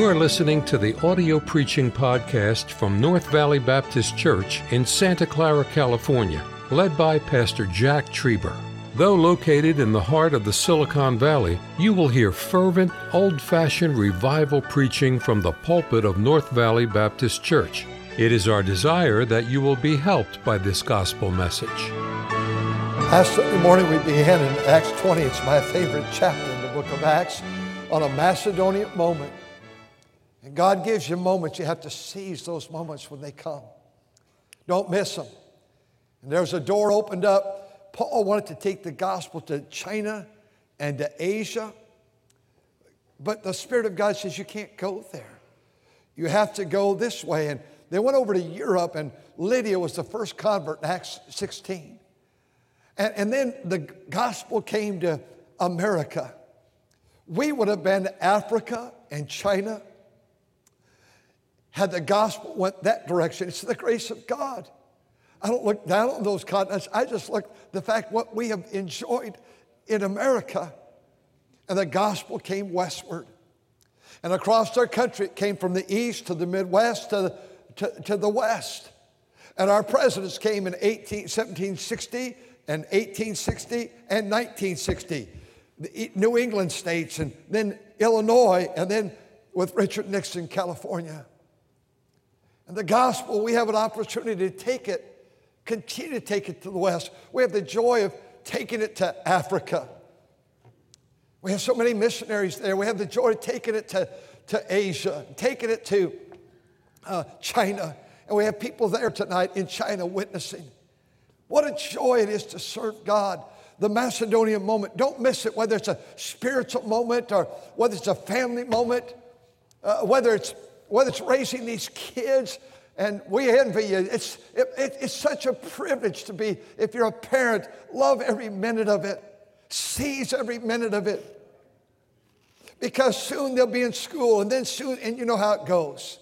You are listening to the audio preaching podcast from North Valley Baptist Church in Santa Clara, California, led by Pastor Jack Trieber. Though located in the heart of the Silicon Valley, you will hear fervent, old fashioned revival preaching from the pulpit of North Valley Baptist Church. It is our desire that you will be helped by this gospel message. Last Sunday morning we began in Acts 20. It's my favorite chapter in the book of Acts on a Macedonian moment. And God gives you moments, you have to seize those moments when they come. Don't miss them. And there's a door opened up. Paul wanted to take the gospel to China and to Asia. But the Spirit of God says you can't go there. You have to go this way. And they went over to Europe, and Lydia was the first convert in Acts 16. And, and then the gospel came to America. We would have been Africa and China had the gospel went that direction. It's the grace of God. I don't look down on those continents. I just look the fact what we have enjoyed in America. And the gospel came westward. And across our country, it came from the east to the Midwest to the, to, to the west. And our presidents came in 18, 1760 and 1860 and 1960. The New England states and then Illinois and then with Richard Nixon, California. And the gospel, we have an opportunity to take it, continue to take it to the West. We have the joy of taking it to Africa. We have so many missionaries there. We have the joy of taking it to, to Asia, taking it to uh, China. And we have people there tonight in China witnessing. What a joy it is to serve God. The Macedonian moment, don't miss it, whether it's a spiritual moment or whether it's a family moment, uh, whether it's whether it's raising these kids, and we envy you. It's, it, it, it's such a privilege to be, if you're a parent, love every minute of it, seize every minute of it. Because soon they'll be in school, and then soon, and you know how it goes.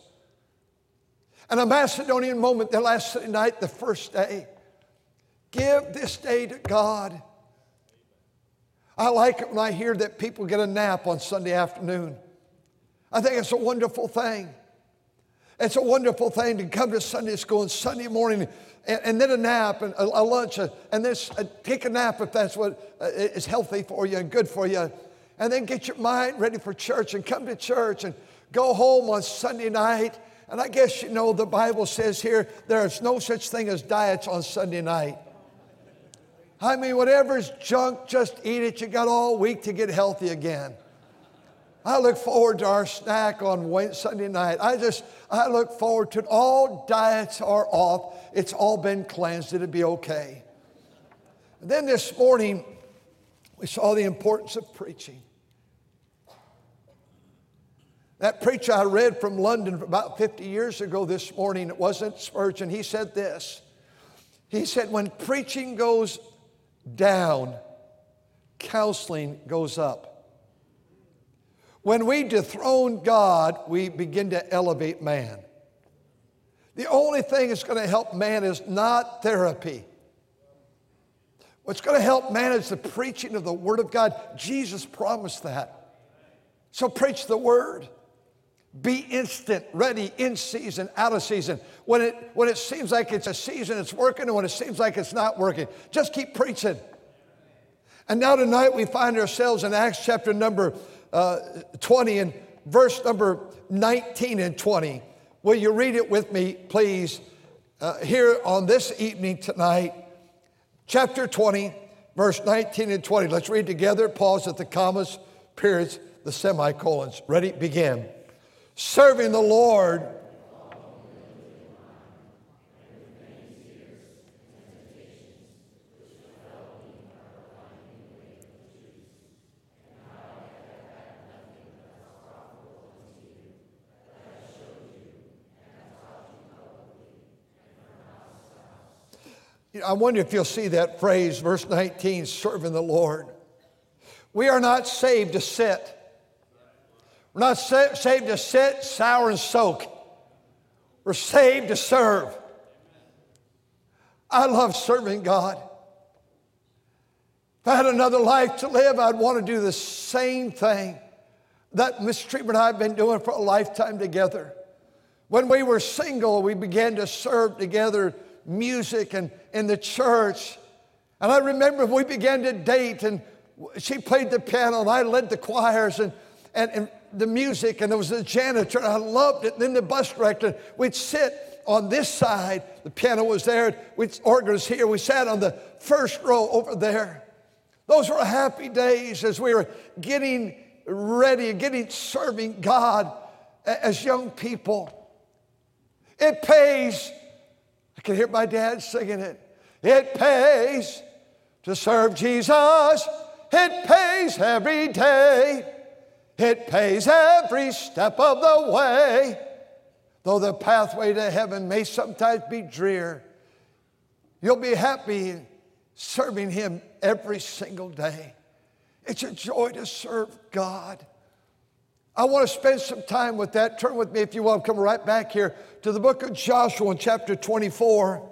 And a Macedonian moment, the last Sunday night, the first day. Give this day to God. I like it when I hear that people get a nap on Sunday afternoon. I think it's a wonderful thing. It's a wonderful thing to come to Sunday school on Sunday morning and, and then a nap and a, a lunch uh, and then uh, take a nap if that's what uh, is healthy for you and good for you. And then get your mind ready for church and come to church and go home on Sunday night. And I guess you know the Bible says here there's no such thing as diets on Sunday night. I mean, whatever's junk, just eat it. You got all week to get healthy again. I look forward to our snack on Wednesday, Sunday night. I just, I look forward to it. All diets are off. It's all been cleansed. It'll be okay. And then this morning, we saw the importance of preaching. That preacher I read from London about 50 years ago this morning, it wasn't Spurgeon, he said this. He said, When preaching goes down, counseling goes up. When we dethrone God, we begin to elevate man. The only thing that's going to help man is not therapy. What's going to help man is the preaching of the Word of God. Jesus promised that. So preach the Word. Be instant, ready, in season, out of season. When it, when it seems like it's a season, it's working, and when it seems like it's not working, just keep preaching. And now tonight we find ourselves in Acts chapter number uh, 20 and verse number 19 and 20. Will you read it with me, please, uh, here on this evening tonight? Chapter 20, verse 19 and 20. Let's read together. Pause at the commas, periods, the semicolons. Ready? Begin. Serving the Lord I wonder if you'll see that phrase, verse 19, serving the Lord. We are not saved to sit. We're not sa- saved to sit, sour, and soak. We're saved to serve. I love serving God. If I had another life to live, I'd want to do the same thing. that mistreatment I have been doing for a lifetime together. When we were single, we began to serve together music and in the church. And I remember we began to date, and she played the piano, and I led the choirs and, and, and the music, and there was a janitor, and I loved it. And then the bus director, we'd sit on this side, the piano was there, we'd organ was here. We sat on the first row over there. Those were happy days as we were getting ready, getting serving God as young people. It pays. Can hear my dad singing it. It pays to serve Jesus. It pays every day. It pays every step of the way. Though the pathway to heaven may sometimes be drear, you'll be happy serving Him every single day. It's a joy to serve God. I want to spend some time with that. Turn with me, if you will. Come right back here to the book of Joshua in chapter 24.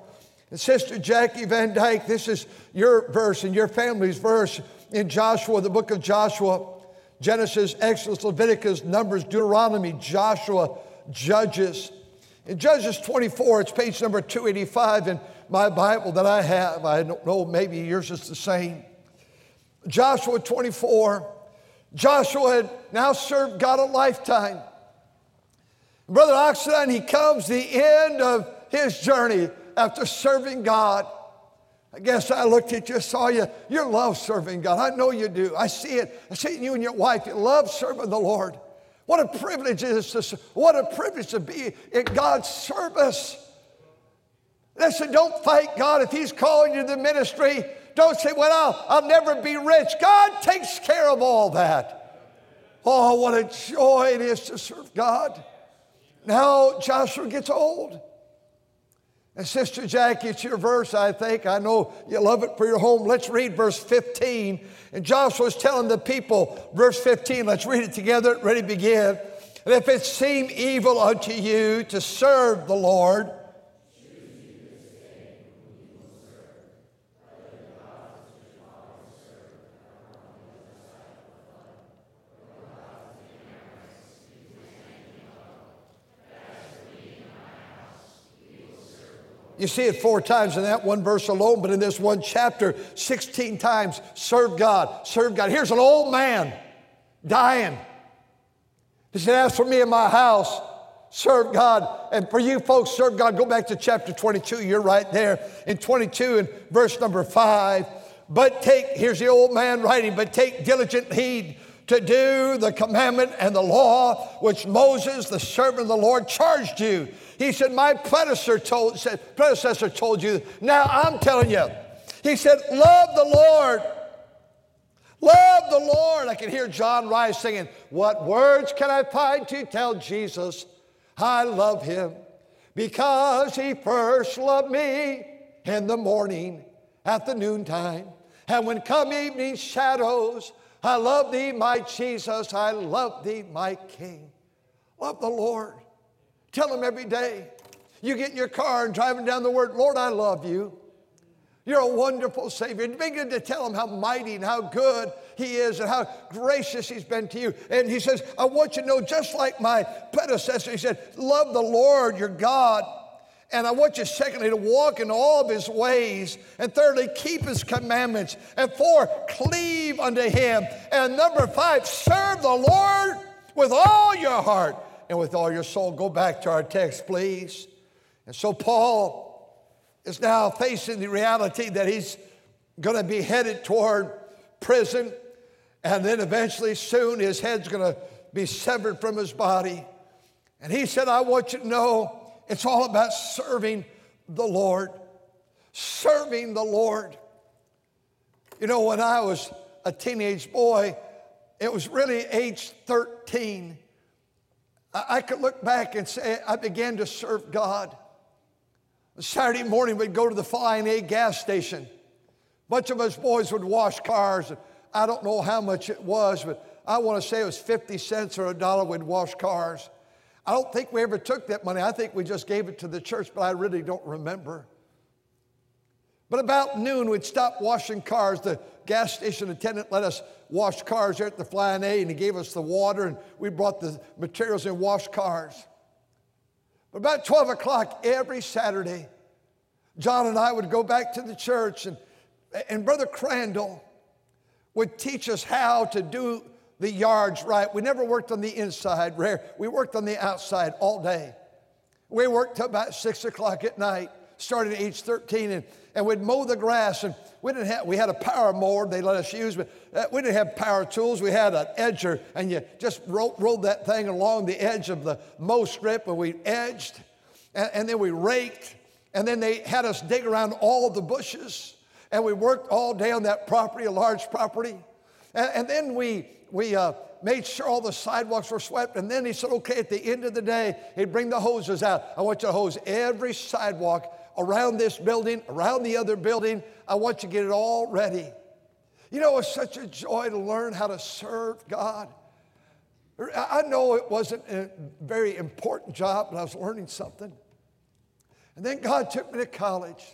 And Sister Jackie Van Dyke, this is your verse and your family's verse in Joshua, the book of Joshua. Genesis, Exodus, Leviticus, Numbers, Deuteronomy, Joshua, Judges. In Judges 24, it's page number 285 in my Bible that I have. I don't know, maybe yours is the same. Joshua 24, Joshua had now served God a lifetime. Brother Oxide, he comes the end of his journey after serving God. I guess I looked at you, saw you. You love serving God. I know you do. I see it. I see it in you and your wife. You love serving the Lord. What a privilege it is to what a privilege to be in God's service. Listen, don't fight God if He's calling you to the ministry. Don't say, well, I'll, I'll never be rich. God takes care of all that. Oh, what a joy it is to serve God. Now Joshua gets old. And Sister Jackie, it's your verse, I think. I know you love it for your home. Let's read verse 15. And Joshua's telling the people, verse 15, let's read it together. Ready, begin. And if it seem evil unto you to serve the Lord, You see it four times in that one verse alone, but in this one chapter, 16 times, serve God, serve God. Here's an old man dying. He said, As for me and my house, serve God. And for you folks, serve God. Go back to chapter 22. You're right there in 22 and verse number 5. But take, here's the old man writing, but take diligent heed to do the commandment and the law which Moses, the servant of the Lord, charged you. He said, My predecessor told, said, predecessor told you. Now I'm telling you. He said, Love the Lord. Love the Lord. I can hear John Rice singing, What words can I find to tell Jesus I love him? Because he first loved me in the morning at the noontime. And when come evening shadows, I love thee, my Jesus. I love thee, my King. Love the Lord. Tell him every day. You get in your car and driving down the word, Lord, I love you. You're a wonderful Savior. Begin to tell him how mighty and how good he is and how gracious he's been to you. And he says, I want you to know, just like my predecessor, he said, love the Lord your God. And I want you, secondly, to walk in all of his ways. And thirdly, keep his commandments. And four, cleave unto him. And number five, serve the Lord with all your heart and with all your soul. Go back to our text, please. And so Paul is now facing the reality that he's going to be headed toward prison, and then eventually, soon, his head's going to be severed from his body. And he said, I want you to know it's all about serving the Lord. Serving the Lord. You know, when I was a teenage boy, it was really age 13 I could look back and say I began to serve God. Saturday morning, we'd go to the Flying A gas station. Bunch of us boys would wash cars. I don't know how much it was, but I want to say it was 50 cents or a dollar we'd wash cars. I don't think we ever took that money. I think we just gave it to the church, but I really don't remember. But about noon, we'd stop washing cars. The gas station attendant let us wash cars there at the Flying A, and he gave us the water, and we brought the materials and washed cars. But about 12 o'clock every Saturday, John and I would go back to the church, and, and Brother Crandall would teach us how to do the yards right. We never worked on the inside, rare. We worked on the outside all day. We worked till about six o'clock at night, starting at age 13, and, and we'd mow the grass. And we didn't have, we had a power mower they let us use, but uh, we didn't have power tools. We had an edger, and you just rolled, rolled that thing along the edge of the mow strip, and we edged, and, and then we raked, and then they had us dig around all the bushes, and we worked all day on that property, a large property. And, and then we, we uh, made sure all the sidewalks were swept. And then he said, okay, at the end of the day, he'd bring the hoses out. I want you to hose every sidewalk around this building, around the other building. I want you to get it all ready. You know, it's such a joy to learn how to serve God. I know it wasn't a very important job, but I was learning something. And then God took me to college.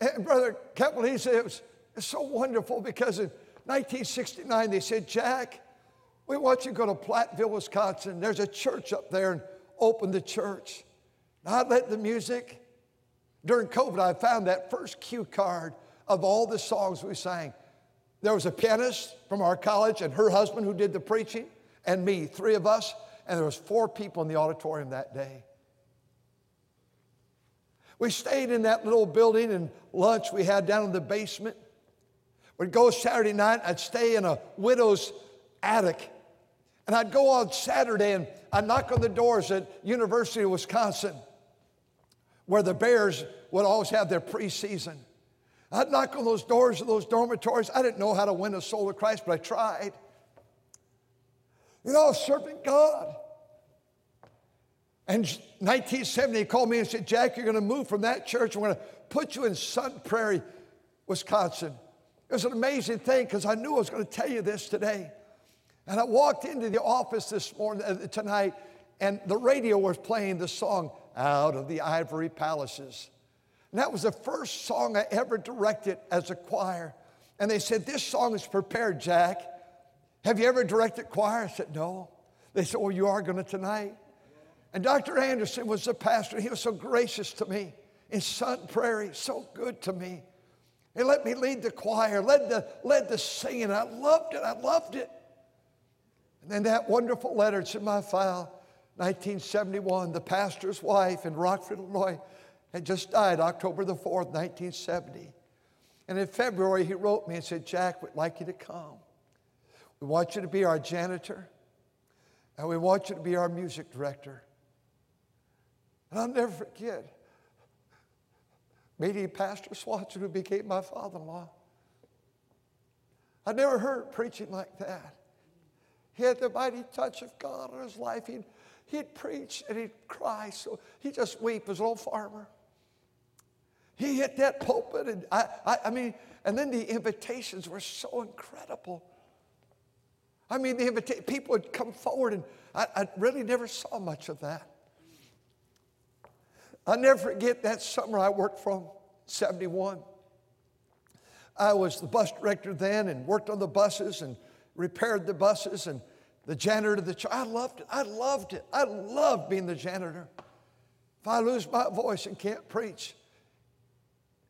And Brother Keppel, he said it was so wonderful because in 1969 they said, Jack, we want you to go to Platteville, Wisconsin. There's a church up there and open the church. I let the music. During COVID, I found that first cue card of all the songs we sang. There was a pianist from our college and her husband who did the preaching, and me, three of us, and there was four people in the auditorium that day. We stayed in that little building and lunch we had down in the basement. We'd go Saturday night, I'd stay in a widow's attic. And I'd go on Saturday and I'd knock on the doors at University of Wisconsin, where the Bears would always have their preseason. I'd knock on those doors of those dormitories. I didn't know how to win a soul to Christ, but I tried. You know, serving God. And 1970, he called me and said, Jack, you're going to move from that church. We're going to put you in Sun Prairie, Wisconsin. It was an amazing thing because I knew I was going to tell you this today. And I walked into the office this morning, uh, tonight, and the radio was playing the song, Out of the Ivory Palaces. And that was the first song I ever directed as a choir. And they said, This song is prepared, Jack. Have you ever directed choir? I said, No. They said, Well, you are going to tonight. And Dr. Anderson was the pastor. He was so gracious to me in Sun Prairie, so good to me. He let me lead the choir, led the, led the singing. I loved it. I loved it. And that wonderful letter, it's in my file, 1971. The pastor's wife in Rockford, Illinois, had just died October the 4th, 1970. And in February, he wrote me and said, Jack, we'd like you to come. We want you to be our janitor, and we want you to be our music director. And I'll never forget meeting Pastor Swanson, who became my father in law. I never heard preaching like that. He had the mighty touch of God in his life. He'd, he'd preach and he'd cry, so he'd just weep as an old farmer. He hit that pulpit, and I, I, I mean, and then the invitations were so incredible. I mean, the invita- people would come forward, and I, I really never saw much of that. I'll never forget that summer I worked from 71. I was the bus director then and worked on the buses and repaired the buses and the janitor of the church. I loved it. I loved it. I loved being the janitor. If I lose my voice and can't preach,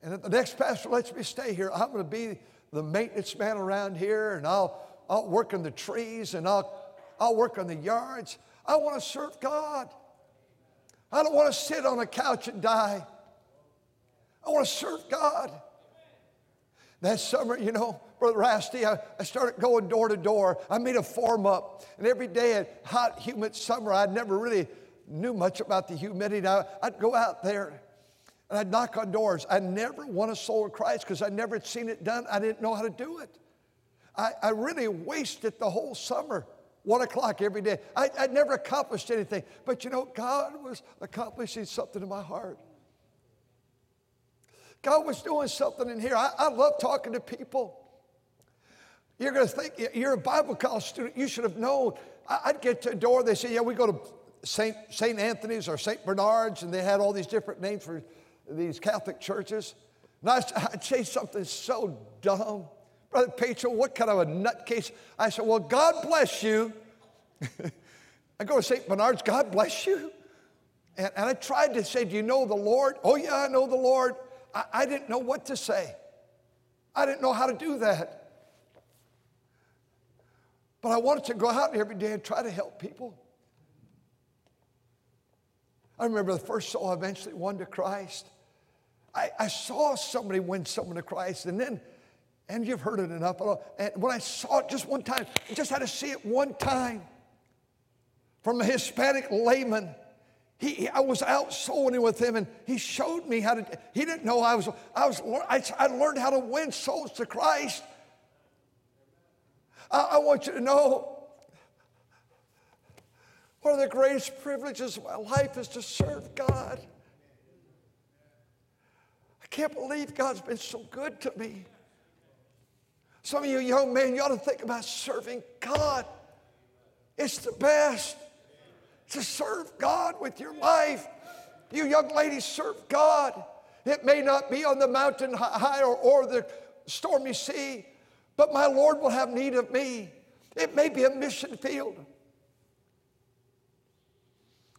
and if the next pastor lets me stay here, I'm going to be the maintenance man around here and I'll, I'll work on the trees and I'll, I'll work on the yards. I want to serve God. I don't want to sit on a couch and die. I want to serve God. That summer, you know, Brother Rasty, I, I started going door to door. I made a form up. And every day at hot, humid summer, I never really knew much about the humidity. I, I'd go out there and I'd knock on doors. I never won a soul of Christ because I never had seen it done. I didn't know how to do it. I, I really wasted the whole summer one o'clock every day. I, would never accomplished anything. But you know, God was accomplishing something in my heart. God was doing something in here. I, I love talking to people. You're going to think you're a Bible college student. You should have known. I, would get to a door. They say, "Yeah, we go to St. St. Anthony's or St. Bernard's, and they had all these different names for these Catholic churches. And I, I'd say something so dumb. Brother Petro, what kind of a nutcase? I said, Well, God bless you. I go to St. Bernard's, God bless you. And, and, I tried to say, Do you know the Lord? Oh, yeah, I know the Lord. I, I didn't know what to say. I didn't know how to do that. But I wanted to go out every day and try to help people. I remember the first soul I eventually won to Christ. I, I saw somebody win someone to Christ, and then, and you've heard it enough. And when I saw it just one time, I just had to see it one time from a Hispanic layman. He, I was out sowing with him, and he showed me how to. He didn't know I was. I was. I, I learned how to win souls to Christ. I, I want you to know. One of the greatest privileges of my life is to serve God. I can't believe God's been so good to me. Some of you young men, you ought to think about serving God. It's the best to serve God with your life. You young ladies, serve God. It may not be on the mountain high or, or the stormy sea, but my Lord will have need of me. It may be a mission field.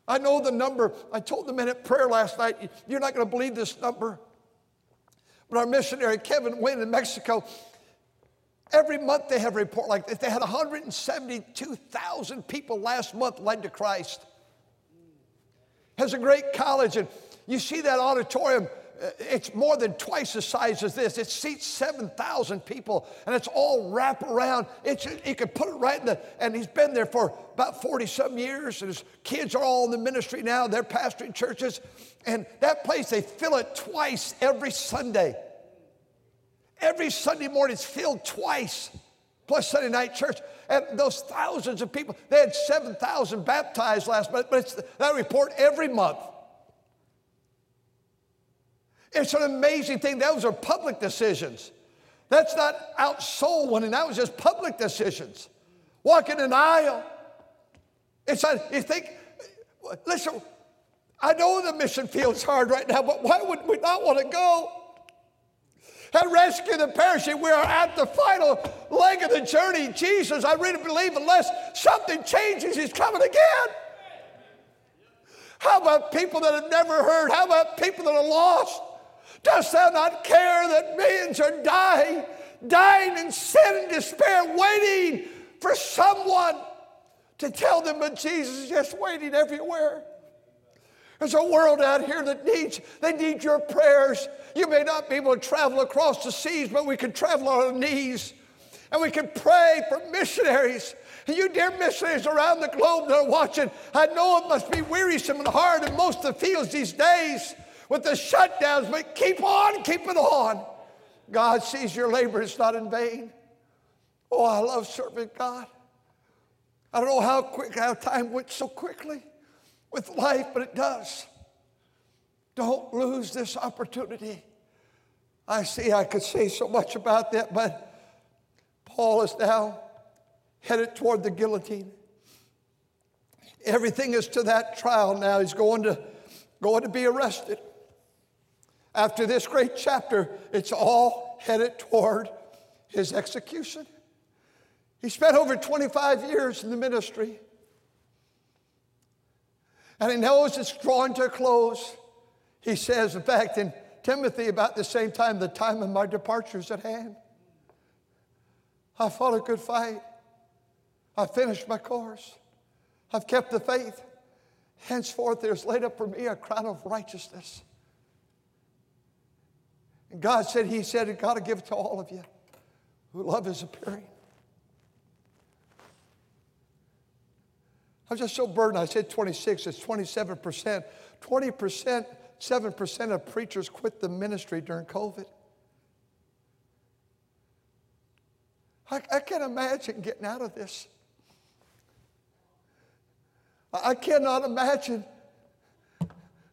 I know the number. I told the men at prayer last night, you're not going to believe this number. But our missionary, Kevin Wynn in Mexico, every month they have a report like this. They had 172,000 people last month led to Christ. Has a great college, and you see that auditorium uh, it's more than twice the size as this. It seats 7,000 people and it's all wrap around. It's, you could put it right in the, and he's been there for about 40 some years and his kids are all in the ministry now. They're pastoring churches. And that place, they fill it twice every Sunday. Every Sunday morning, it's filled twice, plus Sunday night church. And those thousands of people, they had 7,000 baptized last month, but it's that report every month. It's an amazing thing. Those are public decisions. That's not out soul winning, that was just public decisions. Walking an aisle. It's not, you think, listen, I know the mission field's hard right now, but why would we not want to go? And rescue the perishing. We are at the final leg of the journey. Jesus, I really believe unless something changes, he's coming again. How about people that have never heard? How about people that are lost? Dost thou not care that millions are dying, dying in sin and despair, waiting for someone to tell them that Jesus is just waiting everywhere? There's a world out here that needs, they need your prayers. You may not be able to travel across the seas, but we can travel on our knees. And we can pray for missionaries. And you dear missionaries around the globe that are watching, I know it must be wearisome and hard in most of the fields these days with the shutdowns, but keep on keeping on. God sees your labor is not in vain. Oh, I love serving God. I don't know how quick, how time went so quickly with life, but it does. Don't lose this opportunity. I see I could say so much about that, but Paul is now headed toward the guillotine. Everything is to that trial now. He's going to, going to be arrested. After this great chapter, it's all headed toward his execution. He spent over 25 years in the ministry. And he knows it's drawing to a close. He says, in fact, in Timothy, about the same time, the time of my departure is at hand. I fought a good fight. I finished my course. I've kept the faith. Henceforth, there's laid up for me a crown of righteousness and God said, He said, God to give it to all of you who love His appearing. I'm just so burdened. I said 26, it's 27%. 20%, 7% of preachers quit the ministry during COVID. I, I can't imagine getting out of this. I, I cannot imagine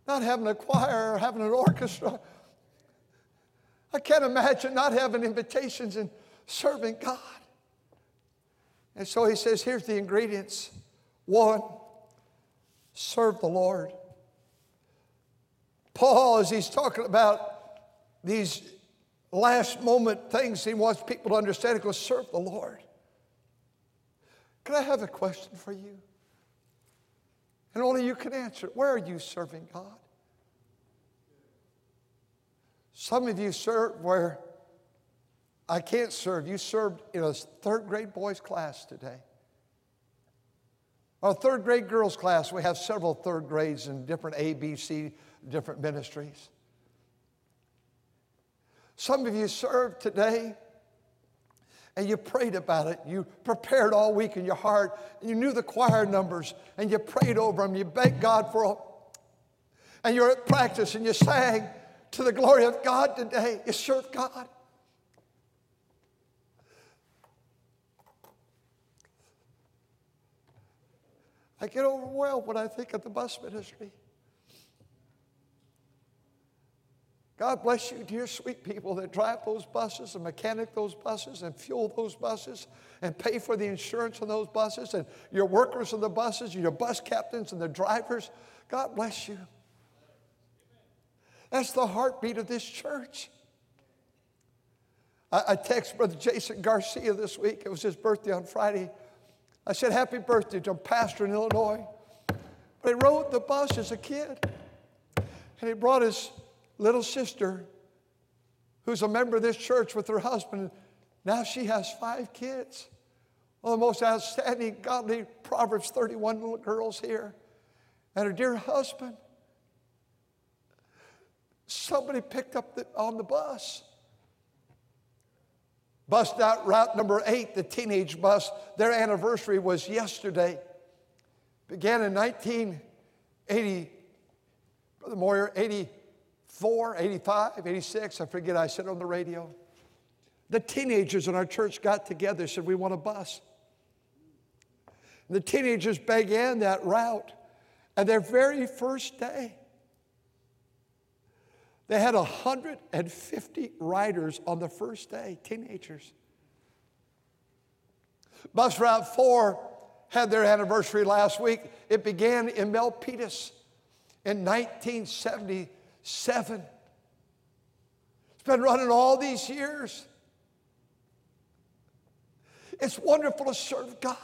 not having a choir or having an orchestra I can't imagine not having invitations and serving God. And so he says, here's the ingredients. One, Serve the Lord. Paul, as he's talking about these last moment things he wants people to understand, he goes, Serve the Lord. Can I have a question for you? And only you can answer it. Where are you serving God? Some of you serve where I can't serve. You served in a third grade boys class today. Our third grade girls class, we have several third grades in different A, B, C, different ministries. Some of you served today and you prayed about it. You prepared all week in your heart. And you knew the choir numbers and you prayed over them. You begged God for them. And you're at practice and you sang to the glory of God today. You served God. I get overwhelmed when I think of the bus ministry. God bless you, dear sweet people that drive those buses and mechanic those buses and fuel those buses and pay for the insurance on those buses and your workers on the buses, and your bus captains and the drivers. God bless you. That's the heartbeat of this church. I, I text Brother Jason Garcia this week. It was his birthday on Friday. I said, Happy birthday to a pastor in Illinois. But he rode the bus as a kid. And he brought his little sister, who's a member of this church with her husband. Now she has five kids. One of the most outstanding, godly Proverbs 31 little girls here. And her dear husband. Somebody picked up the, on the bus. Bus out route number eight, the teenage bus. Their anniversary was yesterday. Began in 1980, Brother Moyer, 80, 84, 85, 86, I forget, I said on the radio. The teenagers in our church got together, said, We want a bus. And the teenagers began that route. And their very first day, they had 150 riders on the first day, teenagers. Bus Route 4 had their anniversary last week. It began in Milpitas in 1977. It's been running all these years. It's wonderful to serve God.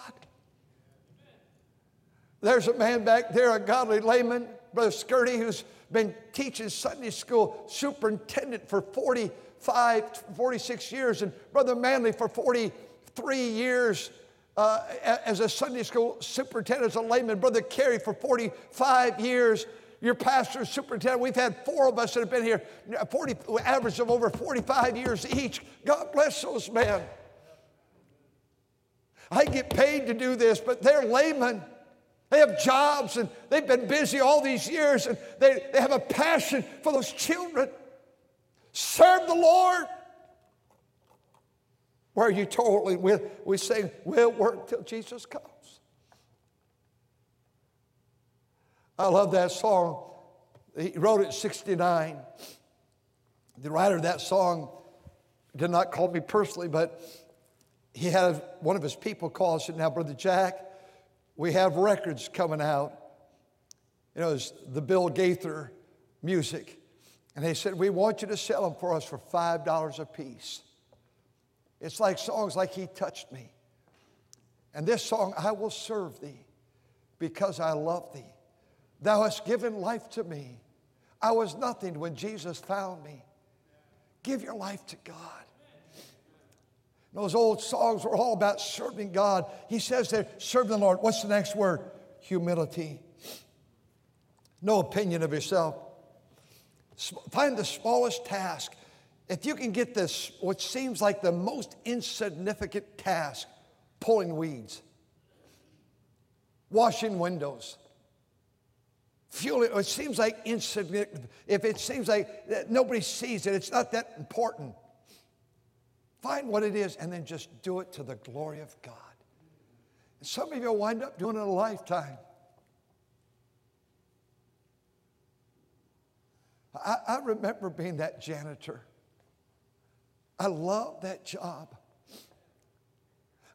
There's a man back there, a godly layman, Brother Skirty, who's been teaching Sunday school superintendent for 45, 46 years, and Brother Manley for 43 years uh, as a Sunday school superintendent, as a layman. Brother Carey for 45 years your pastor, superintendent, we've had four of us that have been here, 40, average of over 45 years each. God bless those men. I get paid to do this, but they're laymen. They have jobs and they've been busy all these years and they, they have a passion for those children. Serve the Lord. Where are you totally, we, we say, we'll work till Jesus comes. I love that song. He wrote it in 69. The writer of that song did not call me personally, but he had one of his people call and said, Now, Brother Jack, we have records coming out. You know, it's the Bill Gaither music. And they said, We want you to sell them for us for $5 a piece. It's like songs like He Touched Me. And this song, I will serve thee because I love thee. Thou hast given life to me. I was nothing when Jesus found me. Give your life to God. Those old songs were all about serving God. He says there, serve the Lord. What's the next word? Humility. No opinion of yourself. Find the smallest task. If you can get this, what seems like the most insignificant task, pulling weeds, washing windows, fuel it. It seems like insignificant. If it seems like nobody sees it, it's not that important. Find what it is and then just do it to the glory of God. And some of you will wind up doing it a lifetime. I, I remember being that janitor. I loved that job.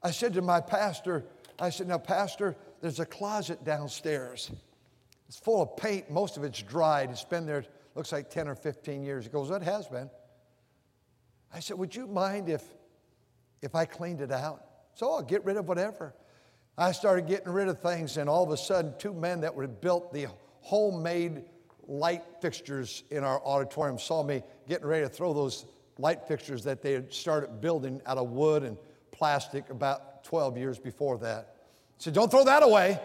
I said to my pastor, I said, Now, Pastor, there's a closet downstairs. It's full of paint. Most of it's dried. It's been there, looks like 10 or 15 years. He goes, It has been. I said, Would you mind if, if I cleaned it out? So I'll get rid of whatever. I started getting rid of things, and all of a sudden, two men that were built the homemade light fixtures in our auditorium saw me getting ready to throw those light fixtures that they had started building out of wood and plastic about 12 years before that. I said, Don't throw that away.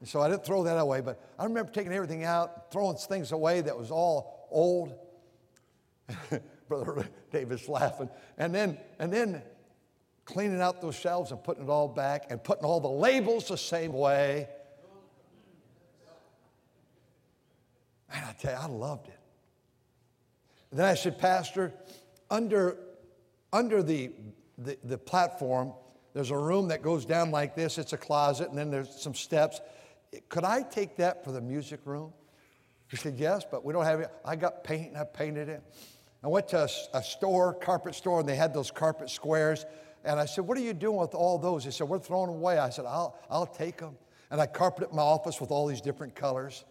And so I didn't throw that away, but I remember taking everything out, throwing things away that was all old. Brother David's laughing. And then, and then cleaning out those shelves and putting it all back and putting all the labels the same way. Man, I tell you, I loved it. And then I said, Pastor, under, under the, the, the platform, there's a room that goes down like this. It's a closet, and then there's some steps. Could I take that for the music room? He said, Yes, but we don't have it. I got paint and I painted it. I went to a, a, store, carpet store, and they had those carpet squares. And I said, What are you doing with all those? He said, We're throwing them away. I said, I'll, I'll take them. And I carpeted my office with all these different colors.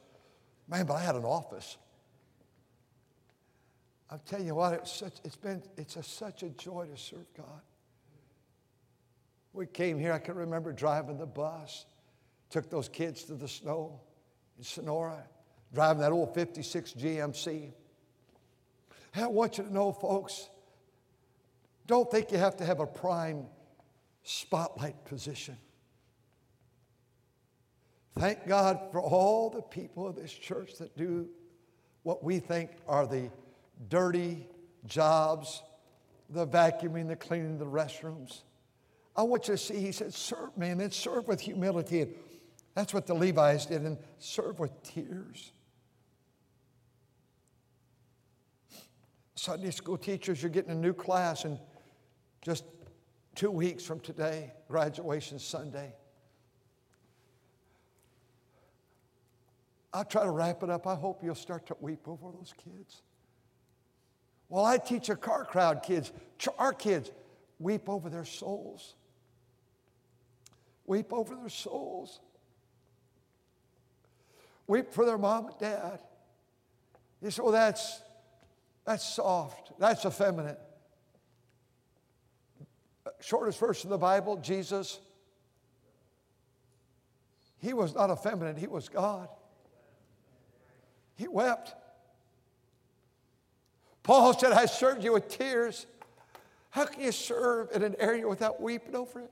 Man, but I had an office. I'll tell you what, it's, such, it's been it's a, such a joy to serve God. We came here, I can remember driving the bus, took those kids to the snow in Sonora, driving that old 56 GMC. I want you to know, folks, don't think you have to have a prime spotlight position. Thank God for all the people of this church that do what we think are the dirty jobs, the vacuuming, the cleaning the restrooms. I want you to see, he said, serve me, and serve with humility. And that's what the Levites did, and serve with tears. Sunday school teachers, you're getting a new class in just two weeks from today, graduation Sunday. I'll try to wrap it up. I hope you'll start to weep over those kids. Well, I teach a car crowd kids, our kids, weep over their souls. Weep over their souls. Weep for their mom and dad. You say, well, that's, that's soft. That's effeminate. Shortest verse in the Bible, Jesus, he was not effeminate, he was God. He wept. Paul said, I served you with tears. How can you serve in an area without weeping over it?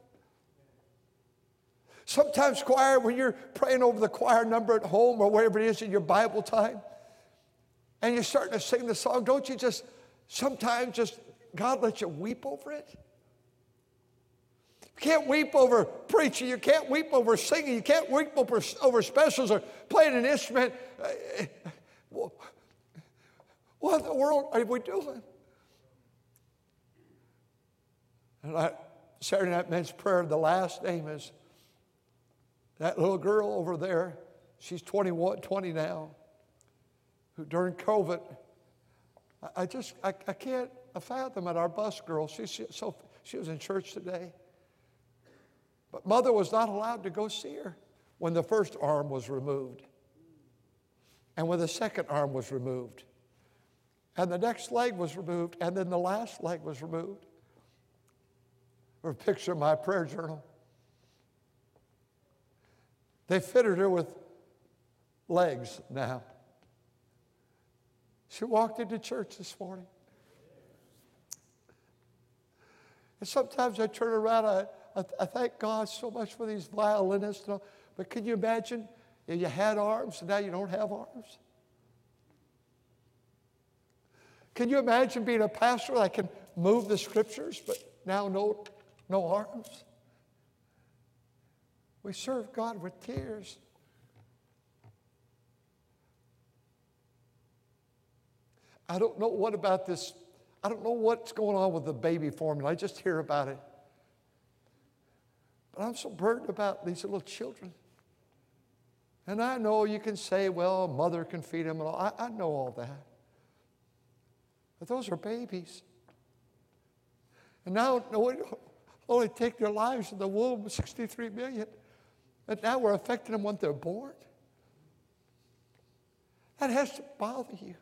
Sometimes, choir, when you're praying over the choir number at home or wherever it is in your Bible time, and you're starting to sing the song, don't you just sometimes just, God let you weep over it? You can't weep over preaching. You can't weep over singing. You can't weep over, over specials or playing an instrument. What in the world are we doing? And I, Saturday night men's prayer, the last name is that little girl over there. She's 21, 20 now, who during COVID, I, just, I, I can't fathom it. Our bus girl, she, she, so, she was in church today. But mother was not allowed to go see her when the first arm was removed and when the second arm was removed and the next leg was removed, and then the last leg was removed. Or a picture my prayer journal. They fitted her with legs now. She walked into church this morning. And sometimes I turn around, I, I, I thank God so much for these violinists. But can you imagine if you had arms and now you don't have arms? Can you imagine being a pastor that can move the scriptures, but now no, no arms? We serve God with tears. I don't know what about this. I don't know what's going on with the baby formula. I just hear about it. But I'm so burdened about these little children. And I know you can say, well, a mother can feed them and all. I, I know all that. But those are babies. And now no, only take their lives in the womb, 63 million. And now we're affecting them when they're born. That has to bother you.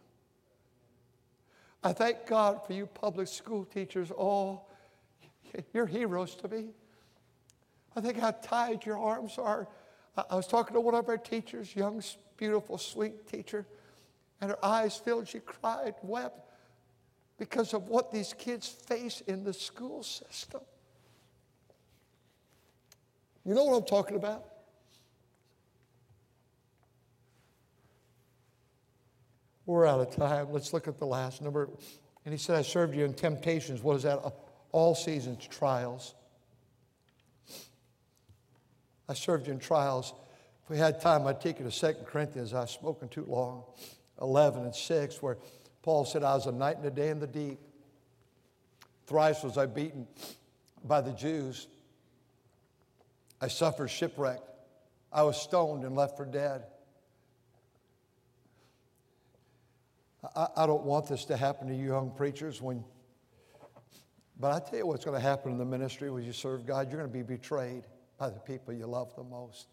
I thank God for you public school teachers. Oh, you're heroes to me. I think how tied your arms are. I was talking to one of our teachers, young, beautiful, sweet teacher, and her eyes filled. She cried, wept because of what these kids face in the school system. You know what I'm talking about? We're out of time. Let's look at the last number. And he said, I served you in temptations. What is that? All seasons, trials. I served you in trials. If we had time, I'd take you to 2 Corinthians. I've spoken too long. 11 and 6, where Paul said, I was a night and a day in the deep. Thrice was I beaten by the Jews. I suffered shipwreck. I was stoned and left for dead. I, I don't want this to happen to you young preachers when, but I tell you what's going to happen in the ministry when you serve God. You're going to be betrayed by the people you love the most.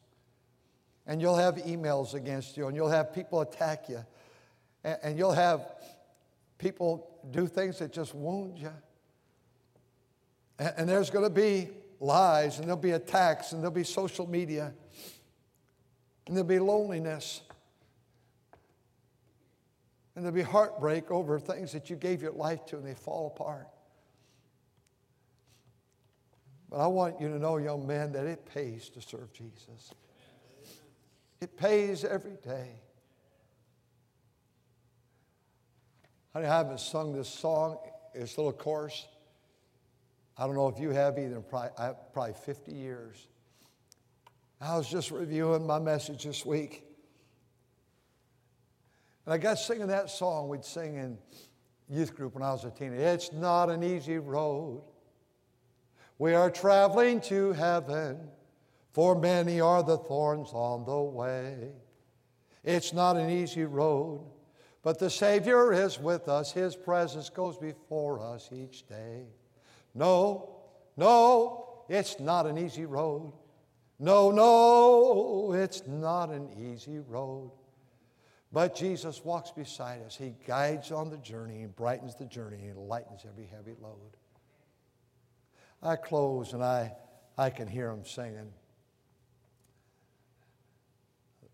And you'll have emails against you, and you'll have people attack you, and, and you'll have people do things that just wound you. And, and there's going to be lies, and there'll be attacks, and there'll be social media, and there'll be loneliness. And there'll be heartbreak over things that you gave your life to and they fall apart. But I want you to know, young man, that it pays to serve Jesus. It pays every day. Honey, I haven't sung this song, this little chorus. I don't know if you have either, probably, probably 50 years. I was just reviewing my message this week. And I got singing that song we'd sing in youth group when I was a teenager. It's not an easy road. We are traveling to heaven, for many are the thorns on the way. It's not an easy road, but the Savior is with us. His presence goes before us each day. No, no, it's not an easy road. No, no, it's not an easy road. But Jesus walks beside us. He guides on the journey and brightens the journey and lightens every heavy load. I close and I, I can hear him singing.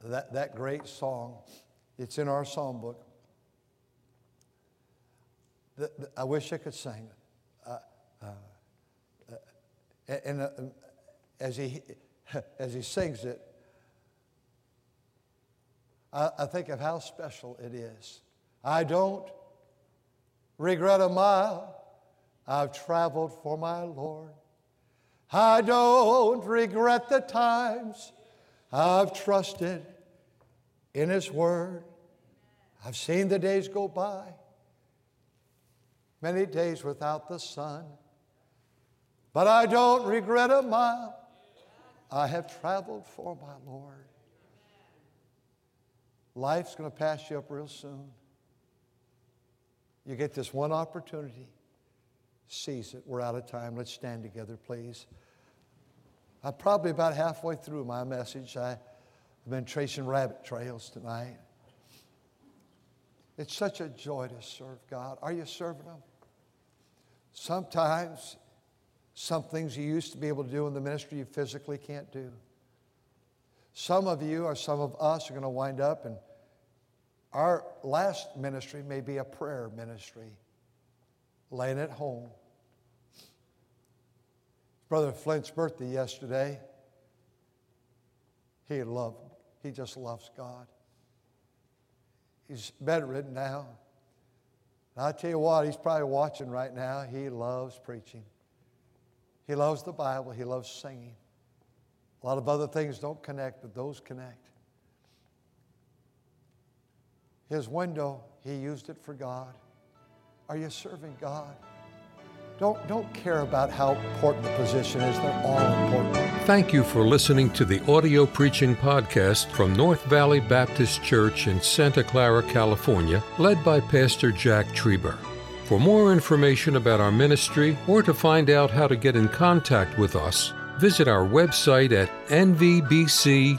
That, that great song, it's in our song book. The, the, I wish I could sing it. Uh, uh, and uh, as, he, as he sings it, I, I think of how special it is. I don't regret a mile I've traveled for my Lord. I don't regret the times I've trusted in His Word. I've seen the days go by, many days without the sun. But I don't regret a mile I have traveled for my Lord. Life's going to pass you up real soon. You get this one opportunity. Seize it. We're out of time. Let's stand together, please. I'm probably about halfway through my message. I, have been tracing rabbit trails tonight. It's such a joy to serve God. Are you serving Him? Sometimes some things you used to be able to do in the ministry you physically can't do. Some of you or some of us are going to wind up and our last ministry may be a prayer ministry, laying at home. Brother Flint's birthday yesterday. He loved, he just loves God. He's bedridden now. And I tell you what, he's probably watching right now. He loves preaching. He loves the Bible. He loves singing. A lot of other things don't connect, but those connect. His window, he used it for God. Are you serving God? Don't, don't care about how important the position is, they're all important. Thank you for listening to the audio preaching podcast from North Valley Baptist Church in Santa Clara, California, led by Pastor Jack Trieber. For more information about our ministry or to find out how to get in contact with us, visit our website at nvbc.org.